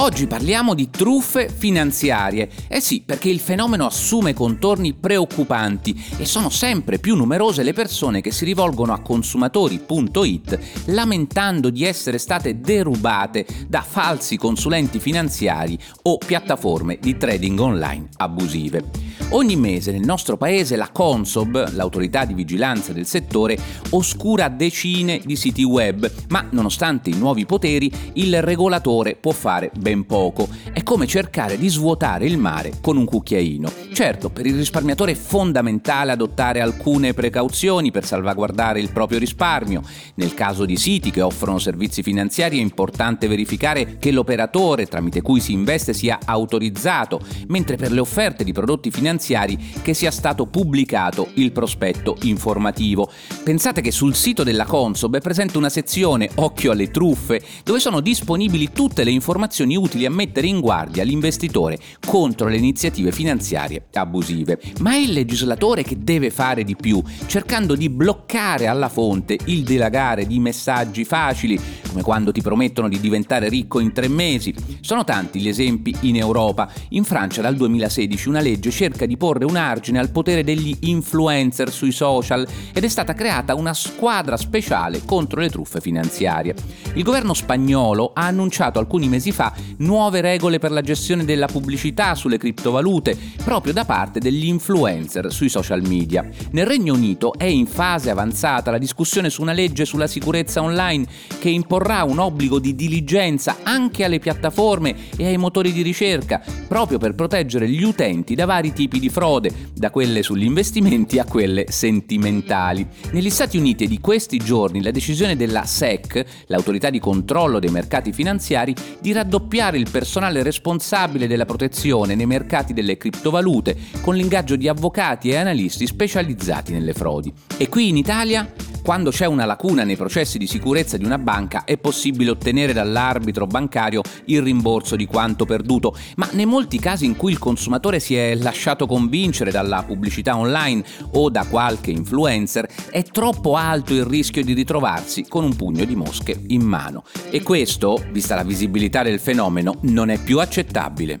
Oggi parliamo di truffe finanziarie. Eh sì, perché il fenomeno assume contorni preoccupanti e sono sempre più numerose le persone che si rivolgono a consumatori.it lamentando di essere state derubate da falsi consulenti finanziari o piattaforme di trading online abusive. Ogni mese nel nostro paese la Consob, l'autorità di vigilanza del settore, oscura decine di siti web, ma nonostante i nuovi poteri il regolatore può fare ben poco. È come cercare di svuotare il mare con un cucchiaino. Certo, per il risparmiatore è fondamentale adottare alcune precauzioni per salvaguardare il proprio risparmio. Nel caso di siti che offrono servizi finanziari è importante verificare che l'operatore tramite cui si investe sia autorizzato, mentre per le offerte di prodotti finanziari finanziari che sia stato pubblicato il prospetto informativo. Pensate che sul sito della Consob è presente una sezione Occhio alle truffe, dove sono disponibili tutte le informazioni utili a mettere in guardia l'investitore contro le iniziative finanziarie abusive. Ma è il legislatore che deve fare di più, cercando di bloccare alla fonte il dilagare di messaggi facili, come quando ti promettono di diventare ricco in tre mesi. Sono tanti gli esempi in Europa. In Francia dal 2016 una legge cerca di porre un argine al potere degli influencer sui social ed è stata creata una squadra speciale contro le truffe finanziarie. Il governo spagnolo ha annunciato alcuni mesi fa nuove regole per la gestione della pubblicità sulle criptovalute proprio da parte degli influencer sui social media. Nel Regno Unito è in fase avanzata la discussione su una legge sulla sicurezza online che imporrà un obbligo di diligenza anche alle piattaforme e ai motori di ricerca, proprio per proteggere gli utenti da vari tipi tipi di frode, da quelle sugli investimenti a quelle sentimentali. Negli Stati Uniti di questi giorni la decisione della SEC, l'autorità di controllo dei mercati finanziari, di raddoppiare il personale responsabile della protezione nei mercati delle criptovalute, con l'ingaggio di avvocati e analisti specializzati nelle frodi. E qui in Italia quando c'è una lacuna nei processi di sicurezza di una banca è possibile ottenere dall'arbitro bancario il rimborso di quanto perduto, ma nei molti casi in cui il consumatore si è lasciato convincere dalla pubblicità online o da qualche influencer, è troppo alto il rischio di ritrovarsi con un pugno di mosche in mano. E questo, vista la visibilità del fenomeno, non è più accettabile.